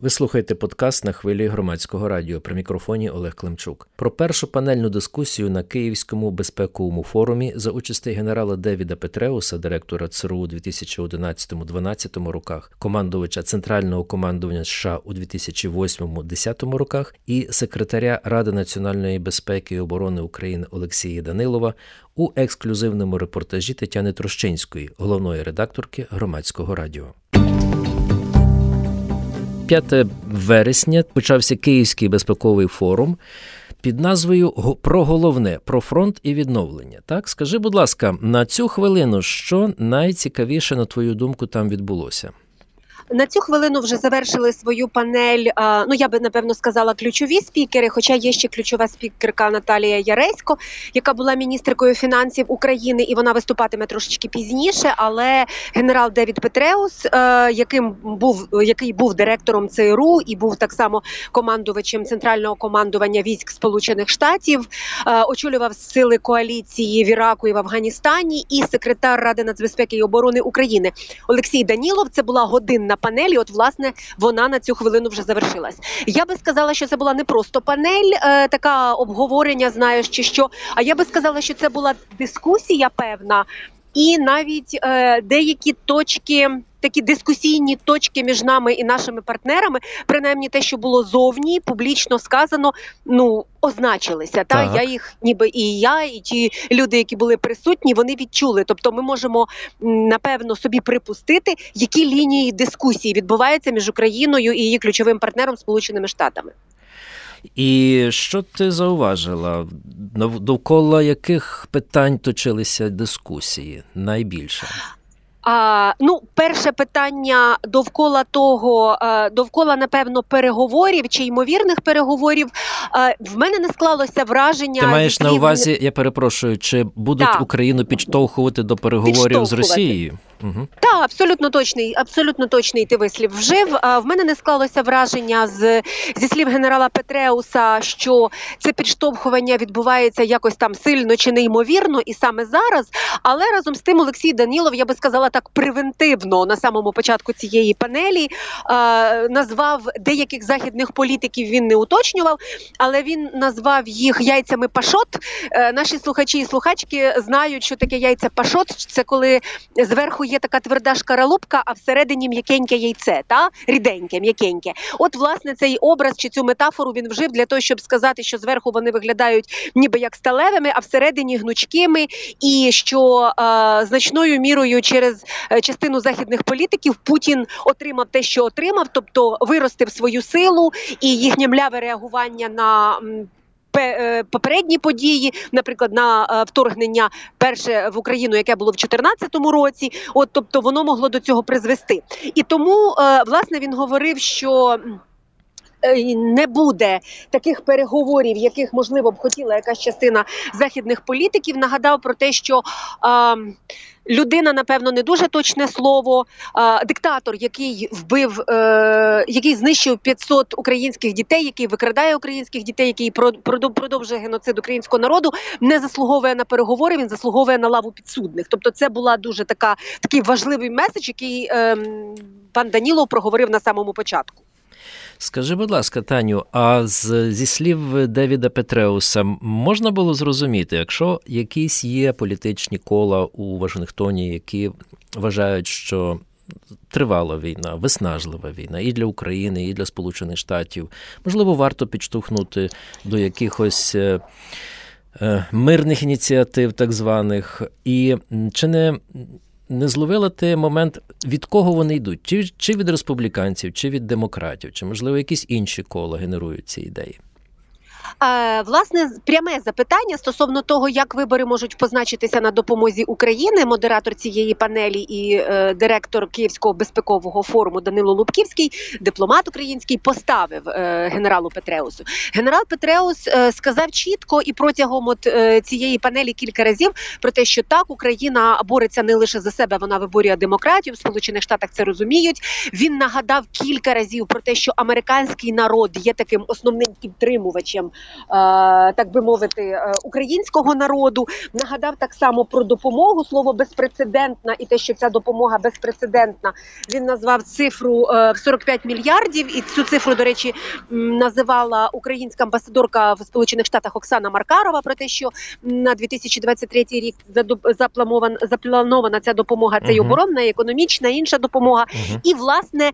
Ви слухаєте подкаст на хвилі громадського радіо при мікрофоні Олег Климчук. Про першу панельну дискусію на Київському безпековому форумі за участі генерала Девіда Петреуса, директора ЦРУ у 2011-2012 роках, командувача Центрального командування США у 2008-2010 роках і секретаря Ради національної безпеки і оборони України Олексія Данилова у ексклюзивному репортажі Тетяни Трощинської, головної редакторки громадського радіо. 5 вересня почався Київський безпековий форум під назвою Про головне про фронт і відновлення. Так, скажи, будь ласка, на цю хвилину, що найцікавіше, на твою думку, там відбулося? На цю хвилину вже завершили свою панель. Ну я би напевно сказала ключові спікери. Хоча є ще ключова спікерка Наталія Яресько, яка була міністрикою фінансів України, і вона виступатиме трошечки пізніше. Але генерал Девід Петреус, е, яким був який був директором ЦРУ і був так само командувачем центрального командування військ Сполучених Штатів, е, очолював сили коаліції в Іраку і в Афганістані, і секретар Ради нацбезпеки і оборони України Олексій Данілов. Це була годинна панелі. От, власне, вона на цю хвилину вже завершилась. Я би сказала, що це була не просто панель, е, така обговорення, знаєш, чи що. А я би сказала, що це була дискусія певна, і навіть е, деякі точки такі дискусійні точки між нами і нашими партнерами, принаймні те, що було зовні, публічно сказано, ну означилися. Та я їх, ніби і я, і ті люди, які були присутні, вони відчули. Тобто, ми можемо напевно собі припустити, які лінії дискусії відбуваються між Україною і її ключовим партнером Сполученими Штатами. І що ти зауважила? Довкола яких питань точилися дискусії найбільше? А, Ну, перше питання довкола того, довкола напевно переговорів чи ймовірних переговорів. В мене не склалося враження. Ти маєш на увазі, я перепрошую, чи будуть так. Україну підштовхувати до переговорів з Росією? Угу. Так, абсолютно точний, абсолютно точний ти вислів вжив. В мене не склалося враження з зі слів генерала Петреуса, що це підштовхування відбувається якось там сильно чи неймовірно, і саме зараз. Але разом з тим Олексій Данілов, я би сказала так превентивно на самому початку цієї панелі назвав деяких західних політиків. Він не уточнював, але він назвав їх яйцями пашот. Е, наші слухачі і слухачки знають, що таке яйця пашот. Це коли зверху є така тверда шкаралупка, а всередині м'якеньке яйце, та ріденьке, м'якеньке. От, власне, цей образ чи цю метафору він вжив для того, щоб сказати, що зверху вони виглядають ніби як сталевими, а всередині гнучкими, і що е, значною мірою через е, частину західних політиків Путін отримав те, що отримав, тобто виростив свою силу і їхнє мляве реагування на попередні події, наприклад, на е, вторгнення перше в Україну, яке було в 2014 році. От тобто воно могло до цього призвести, і тому е, власне він говорив, що. Не буде таких переговорів, яких можливо б хотіла якась частина західних політиків. Нагадав про те, що е, людина, напевно, не дуже точне слово. А, диктатор, який вбив, е, який знищив 500 українських дітей, який викрадає українських дітей, який продовжує геноцид українського народу, не заслуговує на переговори. Він заслуговує на лаву підсудних. Тобто, це була дуже така такий важливий меседж, який е, пан Данілов проговорив на самому початку. Скажи, будь ласка, Таню, а з, зі слів Девіда Петреуса можна було зрозуміти, якщо якісь є політичні кола у Вашингтоні, які вважають, що тривала війна, виснажлива війна і для України, і для Сполучених Штатів, можливо, варто підштовхнути до якихось. Е, е, мирних ініціатив, так званих, і чи не не зловила ти момент, від кого вони йдуть? Чи, чи від республіканців, чи від демократів, чи можливо якісь інші кола генерують ці ідеї? Власне, пряме запитання стосовно того, як вибори можуть позначитися на допомозі України. Модератор цієї панелі і е, директор Київського безпекового форуму Данило Лубківський, дипломат український, поставив е, генералу Петреусу. Генерал Петреус е, сказав чітко і протягом от, е, цієї панелі кілька разів про те, що так Україна бореться не лише за себе, вона виборює демократію. В Сполучених Штатах це розуміють. Він нагадав кілька разів про те, що американський народ є таким основним підтримувачем так би мовити, е, українського народу. Нагадав так само про допомогу. Слово безпрецедентна і те, що ця допомога безпрецедентна. Він назвав цифру е, в 45 мільярдів. І цю цифру, до речі, називала українська амбасадорка в Сполучених Штатах Оксана Маркарова про те, що на 2023 рік запланована ця допомога. Це й оборонна, і економічна, і інша допомога. І власне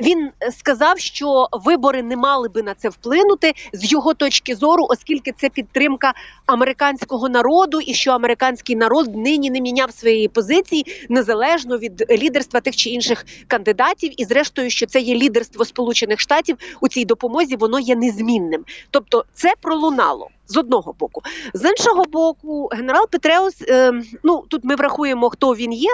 він сказав, що вибори не мали би на це вплинути з його точки зору, оскільки це підтримка американського народу, і що американський народ нині не міняв своєї позиції незалежно від лідерства тих чи інших кандидатів, і зрештою, що це є лідерство Сполучених Штатів у цій допомозі, воно є незмінним. Тобто, це пролунало. З одного боку, з іншого боку, генерал Петреус. Е, ну тут ми врахуємо, хто він є.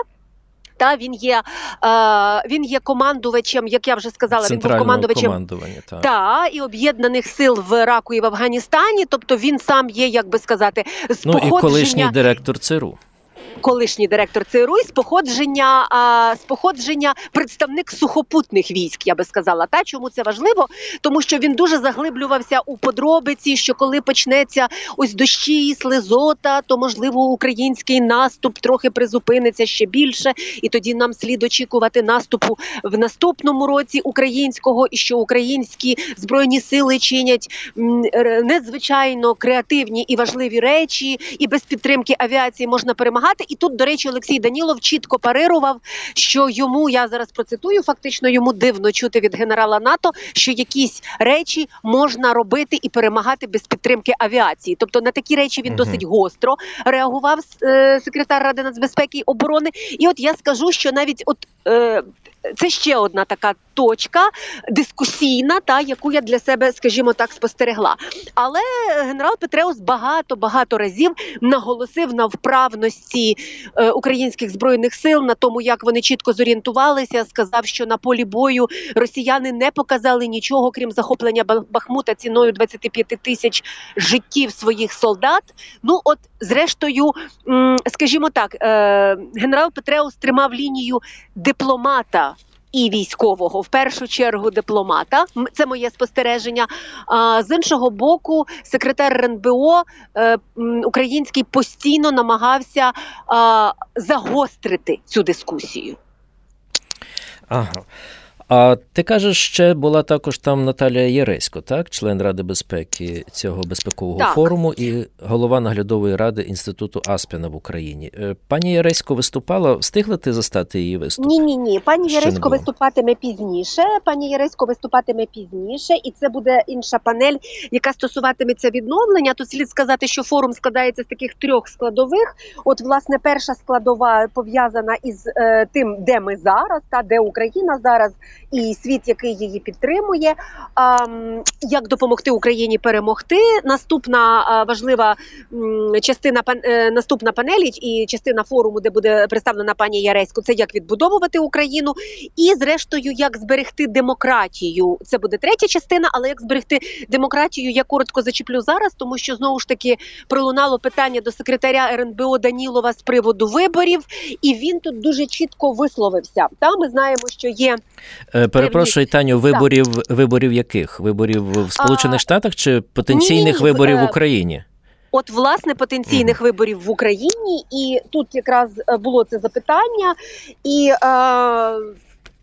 Та він є, е, він є командувачем, як я вже сказала, він був командувачем. Так. та і об'єднаних сил в Іраку і в Афганістані. Тобто він сам є, як би сказати, з Ну і колишній директор ЦРУ. Колишній директор ЦРУ з походження, а, з походження представник сухопутних військ, я би сказала. Та чому це важливо? Тому що він дуже заглиблювався у подробиці, що коли почнеться ось дощі і слизота, то можливо український наступ трохи призупиниться ще більше, і тоді нам слід очікувати наступу в наступному році українського, і що українські збройні сили чинять надзвичайно креативні і важливі речі, і без підтримки авіації можна перемагати. І тут, до речі, Олексій Данілов чітко парирував, що йому я зараз процитую, фактично йому дивно чути від генерала НАТО, що якісь речі можна робити і перемагати без підтримки авіації. Тобто на такі речі він Мгм. досить гостро реагував е, секретар Ради нацбезпеки і оборони. І от я скажу, що навіть от. Е, це ще одна така точка дискусійна, та яку я для себе, скажімо так, спостерегла. Але генерал Петреус багато багато разів наголосив на вправності е, українських збройних сил, на тому, як вони чітко зорієнтувалися. Сказав, що на полі бою росіяни не показали нічого, крім захоплення Бахмута ціною 25 тисяч життів своїх солдат. Ну, от, зрештою, скажімо так, е, генерал Петреус тримав лінію дипломата. І військового, в першу чергу, дипломата. Це моє спостереження. А з іншого боку, секретар РНБО е, український постійно намагався загострити цю дискусію. Ага. А ти кажеш, ще була також там Наталія Єресько, так, член Ради безпеки цього безпекового Так. форуму і голова наглядової ради інституту Аспіна в Україні. Е, Пані Єресько виступала. Встигли ти застати її виступ? Ні, ні, ні. Пані Ще не Яресько виступатиме пізніше. Пані Яресько виступатиме пізніше, і це буде інша панель, яка стосуватиметься відновлення. Тут слід сказати, що форум складається з таких трьох складових. От, власне, перша складова пов'язана із е, тим, де ми зараз, та де Україна зараз, і світ, який її підтримує. Як допомогти Україні перемогти? Наступна важлива частина е, наступна панелі і частина форуму, де буде представлена пані Яресько, це як відбудовувати Україну, і зрештою, як зберегти демократію. Це буде третя частина, але як зберегти демократію, я коротко зачеплю зараз, тому що знову ж таки пролунало питання до секретаря РНБО Данілова з приводу виборів, і він тут дуже чітко висловився. Та ми знаємо, що є Перепрошую, Таню, виборів виборів яких? Виборів в Сполучених Штатах чи потенційних ні-ні, виборів в е, Україні? От власне потенційних виборів в Україні, і тут якраз е, було це запитання, і е,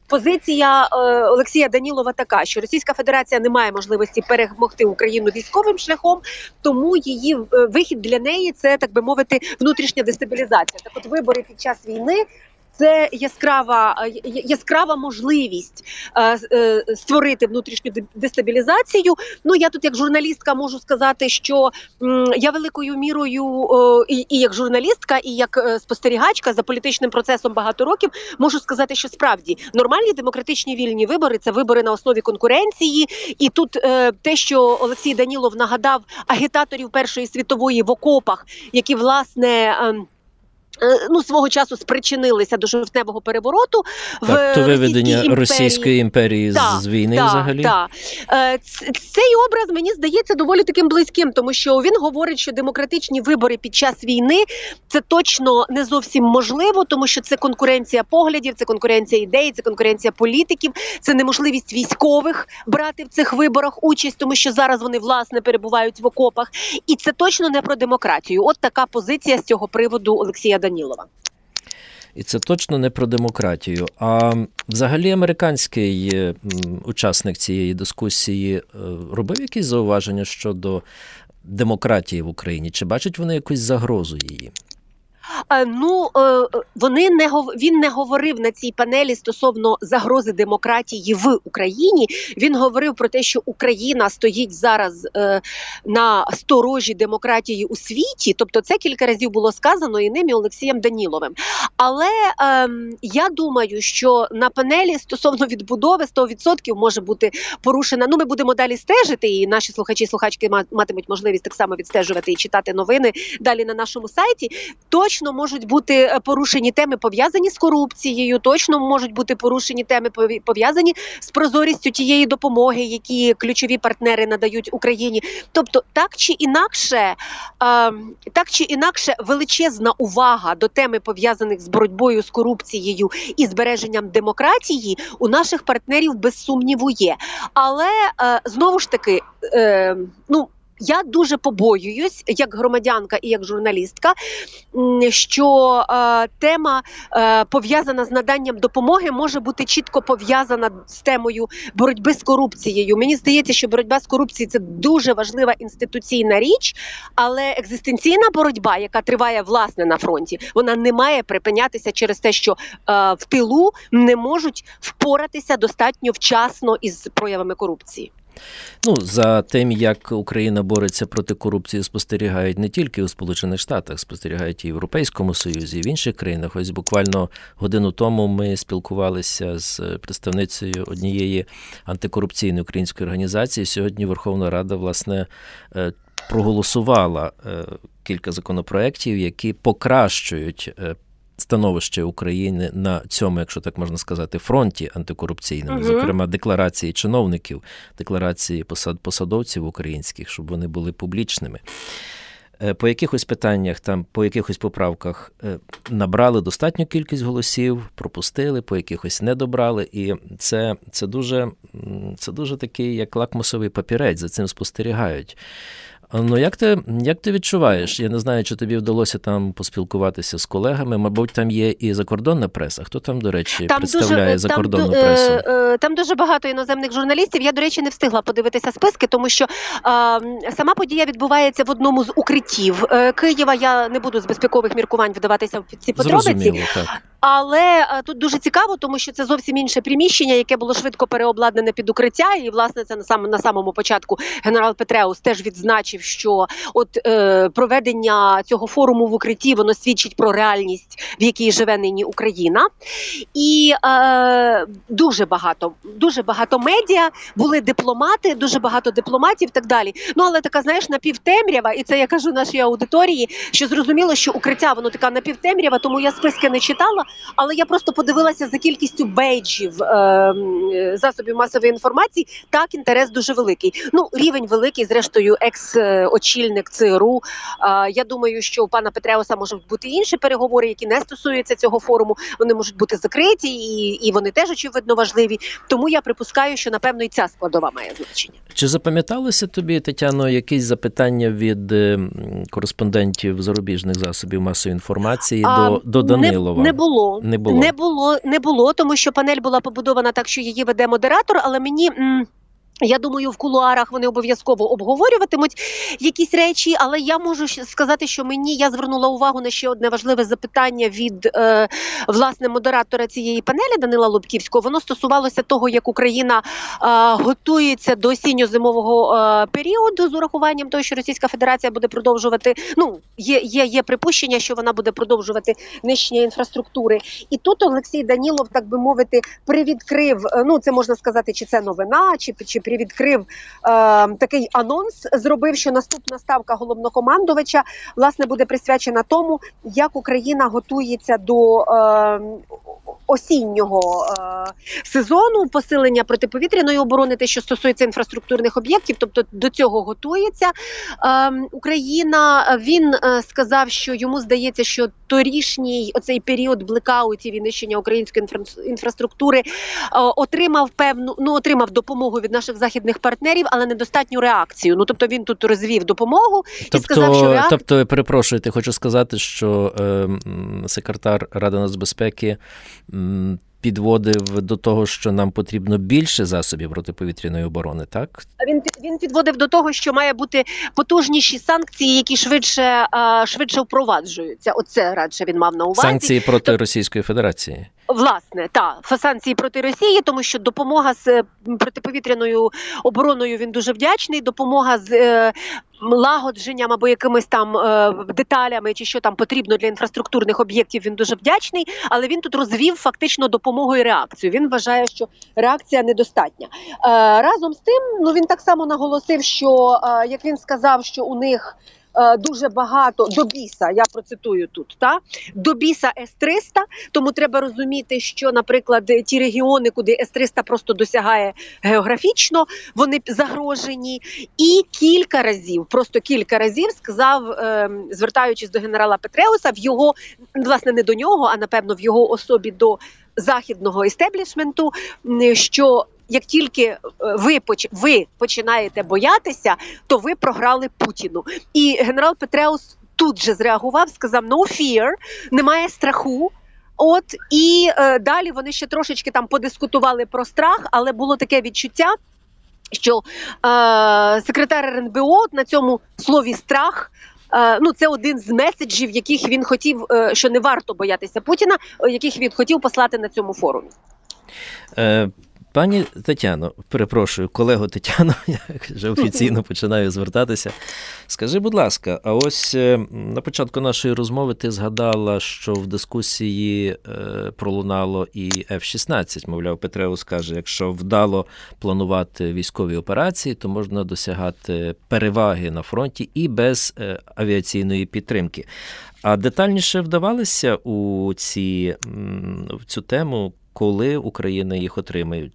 позиція е, Олексія Данілова така, що Російська Федерація не має можливості перемогти Україну військовим шляхом, тому її е, вихід для неї це так би мовити внутрішня дестабілізація. Так, от вибори під час війни. Це яскрава е, яскрава можливість е, е, створити внутрішню де- дестабілізацію. Ну я тут, як журналістка, можу сказати, що я великою мірою і, і як журналістка, і як спостерігачка за політичним процесом багато років можу сказати, що справді нормальні демократичні вільні вибори це вибори на основі конкуренції. І тут те, що Олексій Данілов нагадав агітаторів Першої світової в окопах, які власне. Е, ну, свого часу спричинилися до жовтневого перевороту так, в то виведення Російській Російської імперії Так, з війни так, взагалі. Так. Е, Цей образ мені здається доволі таким близьким, тому що він говорить, що демократичні вибори під час війни це точно не зовсім можливо, тому що це конкуренція поглядів, це конкуренція ідей, це конкуренція політиків, це неможливість військових брати в цих виборах участь, тому що зараз вони власне перебувають в окопах, і це точно не про демократію. От така позиція з цього приводу Олексія Данілова. І це точно не про демократію. А взагалі американський е, учасник цієї дискусії е, робив якісь зауваження щодо демократії в Україні? Чи бачать вони якусь загрозу її? Е, Ну е, вони не він не говорив на цій панелі стосовно загрози демократії в Україні. Він говорив про те, що Україна стоїть зараз е, на сторожі демократії у світі. Тобто, це кілька разів було сказано і ним і Олексієм Даніловим. Але ем, я думаю, що на панелі стосовно відбудови 100% може бути порушена. Ну, ми будемо далі стежити, і наші слухачі, слухачки матимуть можливість так само відстежувати і читати новини далі на нашому сайті. Точно можуть бути е, порушені теми пов'язані з корупцією. Точно можуть бути порушені теми пов'язані з прозорістю тієї допомоги, які ключові партнери надають Україні. Тобто, так чи інакше, так чи інакше, величезна увага до теми пов'язаних з боротьбою з корупцією і збереженням демократії у наших партнерів без сумніву є. Але е, знову ж таки, е, ну. Я дуже побоююсь, як громадянка і як журналістка, що е, тема е, пов'язана з наданням допомоги може бути чітко пов'язана з темою боротьби з корупцією. Мені здається, що боротьба з корупцією це дуже важлива інституційна річ, але екзистенційна боротьба, яка триває власне на фронті, вона не має припинятися через те, що е, в тилу не можуть впоратися достатньо вчасно із проявами корупції. Ну, за тим, як Україна бореться проти корупції, спостерігають не тільки у Сполучених Штатах, спостерігають і в Європейському Союзі, і в інших країнах. Ось буквально годину тому ми спілкувалися з представницею однієї антикорупційної української організації. Сьогодні Верховна Рада, власне, е, проголосувала е, кілька законопроєктів, які покращують. Становище України на цьому, якщо так можна сказати, фронті антикорупційному, Мгм. зокрема декларації чиновників, декларації посад, посадовців українських, щоб вони були публічними. Е, По якихось питаннях, там, по якихось поправках е, набрали достатню кількість голосів, пропустили, по якихось не добрали. І це, це, дуже, це дуже такий, як лакмусовий папірець, за цим спостерігають. Ну, як ти, як ти відчуваєш? Я не знаю, чи тобі вдалося там поспілкуватися з колегами. Мабуть, там є і закордонна преса. Хто там, до речі, представляє дуже, закордонну там, пресу? Е, е, там дуже багато іноземних журналістів. Я, до речі, не встигла подивитися списки, тому що е, сама подія відбувається в одному з укриттів е, Києва. Я не буду з безпекових міркувань вдаватися в ці подробиці. Зрозуміло, так. Але е, тут дуже цікаво, тому що це зовсім інше приміщення, яке було швидко переобладнане під укриття. І власне це на сам на самому початку генерал Петреус теж відзначив, що от е, проведення цього форуму в укритті воно свідчить про реальність, в якій живе нині Україна. І е, дуже багато, дуже багато медіа були дипломати, дуже багато дипломатів, і так далі. Ну але така, знаєш, напівтемрява, і це я кажу нашій аудиторії, що зрозуміло, що укриття воно така напівтемрява, тому я списки не читала. Але я просто подивилася за кількістю бейджів е, е, засобів масової інформації. Так, інтерес дуже великий. Ну, рівень великий, зрештою, екс-очільник ЦРУ. Е, я думаю, що у пана Петреуса можуть бути інші переговори, які не стосуються цього форуму. Вони можуть бути закриті, і, і вони теж очевидно важливі. Тому я припускаю, що напевно і ця складова має значення. Чи запам'яталося тобі, Тетяно, якісь запитання від е, кореспондентів зарубіжних засобів масової інформації А, до, до Данилова? Не, не було. Не було. Не було, не було, тому що панель була побудована так, що її веде модератор, але мені. м, я думаю, в кулуарах вони обов'язково обговорюватимуть якісь речі, але я можу сказати, що мені я звернула увагу на ще одне важливе запитання від е, власне модератора цієї панелі Данила Лубківського. Воно стосувалося того, як Україна е, готується до осінньо-зимового е, періоду з урахуванням того, що Російська Федерація буде продовжувати. Ну є, є, є припущення, що вона буде продовжувати нищення інфраструктури. І тут Олексій Данілов, так би мовити, привідкрив. е, Ну це можна сказати, чи це новина, чи чи привідкрив е, такий анонс. Зробив, що наступна ставка головнокомандувача власне буде присвячена тому, як Україна готується до е, осіннього е, сезону посилення протиповітряної оборони, те, що стосується інфраструктурних об'єктів, тобто до цього готується е, Україна. Він е, сказав, що йому здається, що торішній оцей період блекаутів і нищення української інфра- інфраструктури е, отримав певну ну отримав допомогу від наших західних партнерів, але недостатню реакцію. Ну тобто він тут розвів допомогу і сказав, що Тобто, тобто, ти хочу сказати, що е, секретар Ради нацбезпеки підводив до того, що нам потрібно більше засобів протиповітряної оборони, так? Він він підводив до того, що має бути потужніші санкції, які швидше швидше впроваджуються. Оце радше він мав на увазі. Санкції проти Російської Федерації. Власне, та санкції проти Росії, тому що допомога з е, протиповітряною обороною він дуже вдячний. Допомога з е, лагодженням або якимись там е, деталями, чи що там потрібно для інфраструктурних об'єктів. Він дуже вдячний, але він тут розвів фактично допомогу і реакцію. Він вважає, що реакція недостатня. Е, разом з тим, ну він так само наголосив, що е, як він сказав, що у них. Е, Дуже багато до біса, я процитую тут, та до біса С-300, тому треба розуміти, що, наприклад, ті регіони, куди С-300 просто досягає географічно, вони загрожені. І кілька разів, просто кілька разів сказав, ем, звертаючись до генерала Петреуса, в його власне не до нього, а напевно в його особі до західного істеблішменту, що як тільки е, ви ви починаєте боятися, то ви програли Путіну. І генерал Петреус тут же зреагував, сказав: no fear, немає страху. От і е, далі вони ще трошечки там подискутували про страх, але було таке відчуття, що е, секретар РНБО на цьому слові страх. е, Ну, це один з меседжів, яких він хотів, е, що не варто боятися Путіна, яких він хотів послати на цьому форумі. Пані Тетяно, перепрошую, колего Тетяно, я вже офіційно починаю звертатися. Скажи, будь ласка, а ось е, на початку нашої розмови ти згадала, що в дискусії е, пролунало і F-16. Мовляв, Петреус каже, якщо вдало планувати військові операції, то можна досягати переваги на фронті і без е, авіаційної підтримки. А детальніше вдавалися у ці, в цю тему, коли Україна їх отримає.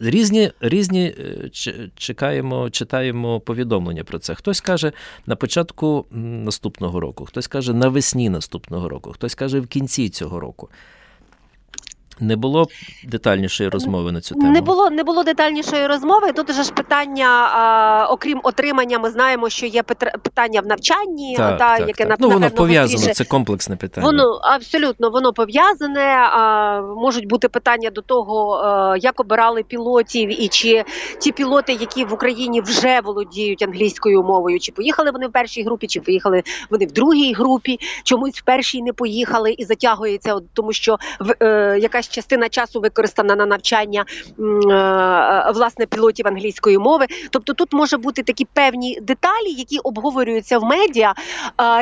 Різні, різні е, чекаємо, читаємо повідомлення про це. Хтось каже на початку наступного року, хтось каже навесні наступного року, хтось каже в кінці цього року. Не було детальнішої розмови на цю тему. Не було не було детальнішої розмови. Тут же ж питання, а, окрім отримання, ми знаємо, що є питання в навчанні, так, та так, яке так. Ну, воно пов'язано, це комплексне питання. Воно абсолютно воно пов'язане. А, можуть бути питання до того, е, як обирали пілотів, і чи ті пілоти, які в Україні вже володіють англійською мовою, чи поїхали вони в першій групі, чи поїхали вони в другій групі, чомусь в першій не поїхали і затягується, тому що в е, якась частина часу використана на навчання е, власне пілотів англійської мови. Тобто тут може бути такі певні деталі, які обговорюються в медіа.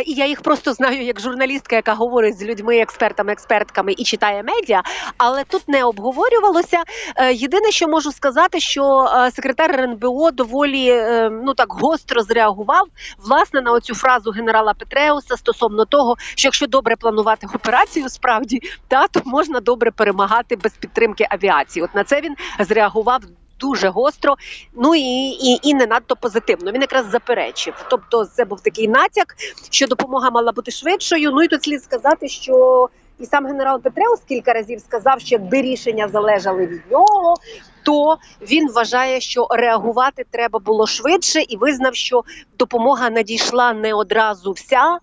І я їх просто знаю як журналістка, яка говорить з людьми, експертами, експертками і читає медіа. Але тут не обговорювалося. Е, Єдине, що можу сказати, що е, секретар РНБО доволі е, ну так гостро зреагував власне на оцю фразу генерала Петреуса стосовно того, що якщо добре планувати операцію, справді та то можна добре перемагати без підтримки авіації. От на це він зреагував. Дуже гостро, ну і, і, і не надто позитивно. Він якраз заперечив. Тобто, це був такий натяк, що допомога мала бути швидшою. Ну і тут слід сказати, що і сам генерал Петреус кілька разів сказав, що якби рішення залежали від нього, то він вважає, що реагувати треба було швидше, і визнав, що допомога надійшла не одразу вся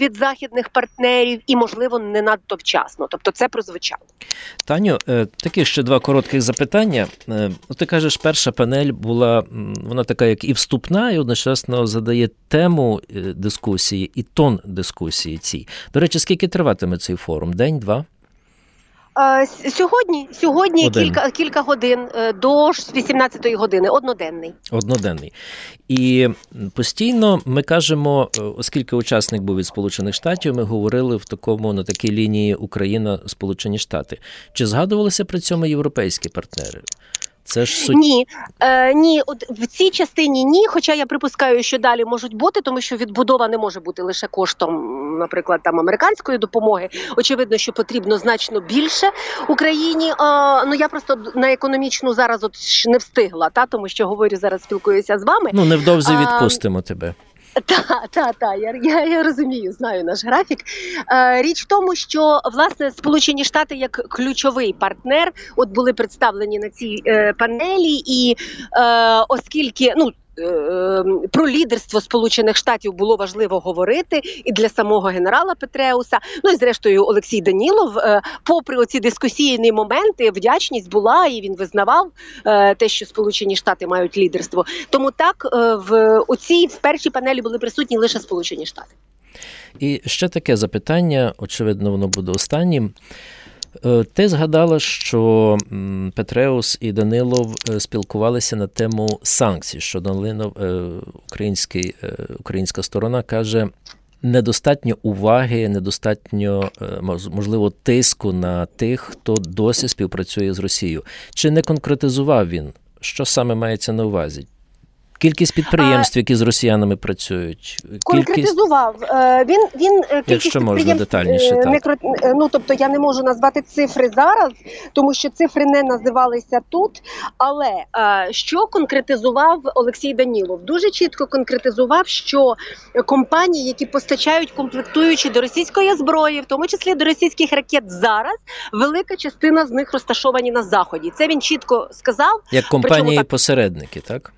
від західних партнерів, і можливо не надто вчасно. Тобто, це прозвучало. Таню, е, такі ще два коротких запитання. Е, Ти кажеш, перша панель була вона така, як і вступна, і одночасно задає тему е, дискусії і тон дискусії цій. До речі, скільки триватиме цей форум? День, два? С- Сьогодні, сьогодні Один. кілька кілька годин е, до 18-ї години, одноденний. Одноденний. І постійно ми кажемо, е, оскільки учасник був від Сполучених Штатів, ми говорили в такому на такій лінії Україна Сполучені Штати. Чи згадувалися при цьому європейські партнери? Це ж суть. Ні, е, ні, от в цій частині ні. Хоча я припускаю, що далі можуть бути, тому що відбудова не може бути лише коштом, наприклад, там американської допомоги. Очевидно, що потрібно значно більше Україні. Е, ну я просто на економічну зараз от не встигла, та тому що говорю зараз, спілкуюся з вами. Ну, невдовзі А, відпустимо тебе. Та, та, та, я, я, я розумію, знаю наш графік. Е, річ в тому, що власне Сполучені Штати як ключовий партнер, от були представлені на цій е, панелі, і е, оскільки ну. Е, Про лідерство Сполучених Штатів було важливо говорити і для самого генерала Петреуса. Ну і зрештою Олексій Данілов, е, попри оці дискусійні моменти, вдячність була, і він визнавав е, те, що Сполучені Штати мають лідерство. Тому так в у цій в першій панелі були присутні лише Сполучені Штати. І ще таке запитання, очевидно, воно буде останнім. Е, Ти згадала, що Петреус і Данилов е, спілкувалися на тему санкцій, що Данилов, е, український, українська сторона каже, недостатньо уваги, недостатньо, можливо, тиску на тих, хто досі співпрацює з Росією. Чи не конкретизував він, що саме мається на увазі? Кількість підприємств, які з росіянами працюють, Конкретизував Е, він. Він е, кількість Якщо можна детальніше, е, так. не е, ну тобто я не можу назвати цифри зараз, тому що цифри не називалися тут. Але що конкретизував Олексій Данілов? Дуже чітко конкретизував, що компанії, які постачають комплектуючі до російської зброї, в тому числі до російських ракет, зараз велика частина з них розташовані на заході. Це він чітко сказав. як компанії-посередники, так?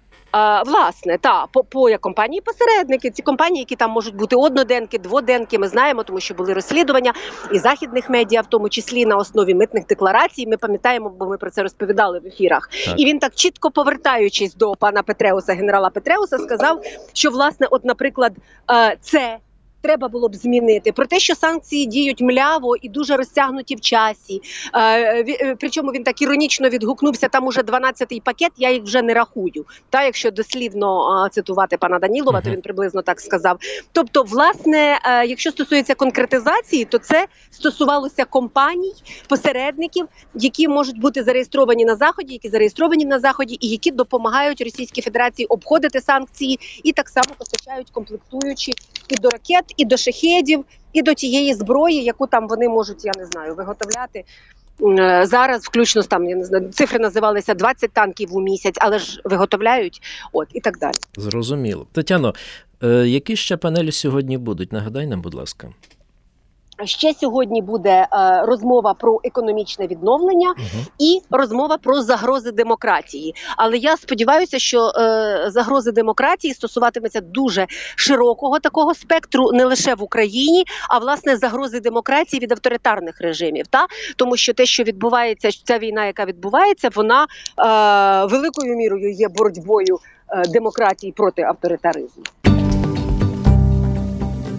Власне, та по, по як компанії посередники, ці компанії, які там можуть бути одноденки, дводенки, ми знаємо, тому що були розслідування і західних медіа, в тому числі на основі митних декларацій. Ми пам'ятаємо, бо ми про це розповідали в ефірах. Так. І він так чітко повертаючись до пана Петреуса, генерала Петреуса, сказав, що власне, от, наприклад, е, це. Треба було б змінити про те, що санкції діють мляво і дуже розтягнуті в часі. Е, е, причому він так іронічно відгукнувся. Там уже 12-й пакет. Я їх вже не рахую. Та якщо дослівно цитувати пана Данілова, то він приблизно так сказав. Тобто, власне, е, якщо стосується конкретизації, то це стосувалося компаній, посередників, які можуть бути зареєстровані на заході, які зареєстровані на заході, і які допомагають Російській Федерації обходити санкції, і так само постачають комплектуючі і до ракет, і до шахедів, і до тієї зброї, яку там вони можуть, я не знаю, виготовляти. Е, Зараз, включно там, я не знаю, цифри називалися 20 танків у місяць, але ж виготовляють, от і так далі. Зрозуміло. Тетяно, е, які ще панелі сьогодні будуть? Нагадай нам, будь ласка. Ще сьогодні буде е, розмова про економічне відновлення Угу. і розмова про загрози демократії. Але я сподіваюся, що е, загрози демократії стосуватиметься дуже широкого такого спектру, не лише в Україні, а власне загрози демократії від авторитарних режимів. Та тому, що те, що відбувається, ця війна, яка відбувається, вона е, великою мірою є боротьбою е, демократії проти авторитаризму.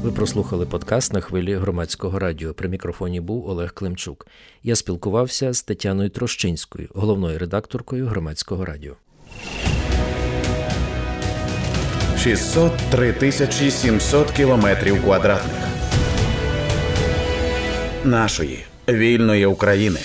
Ви прослухали подкаст на хвилі громадського радіо. При мікрофоні був Олег Климчук. Я спілкувався з Тетяною Трощинською, головною редакторкою громадського радіо. 603 тисячі 700 кілометрів квадратних нашої вільної України.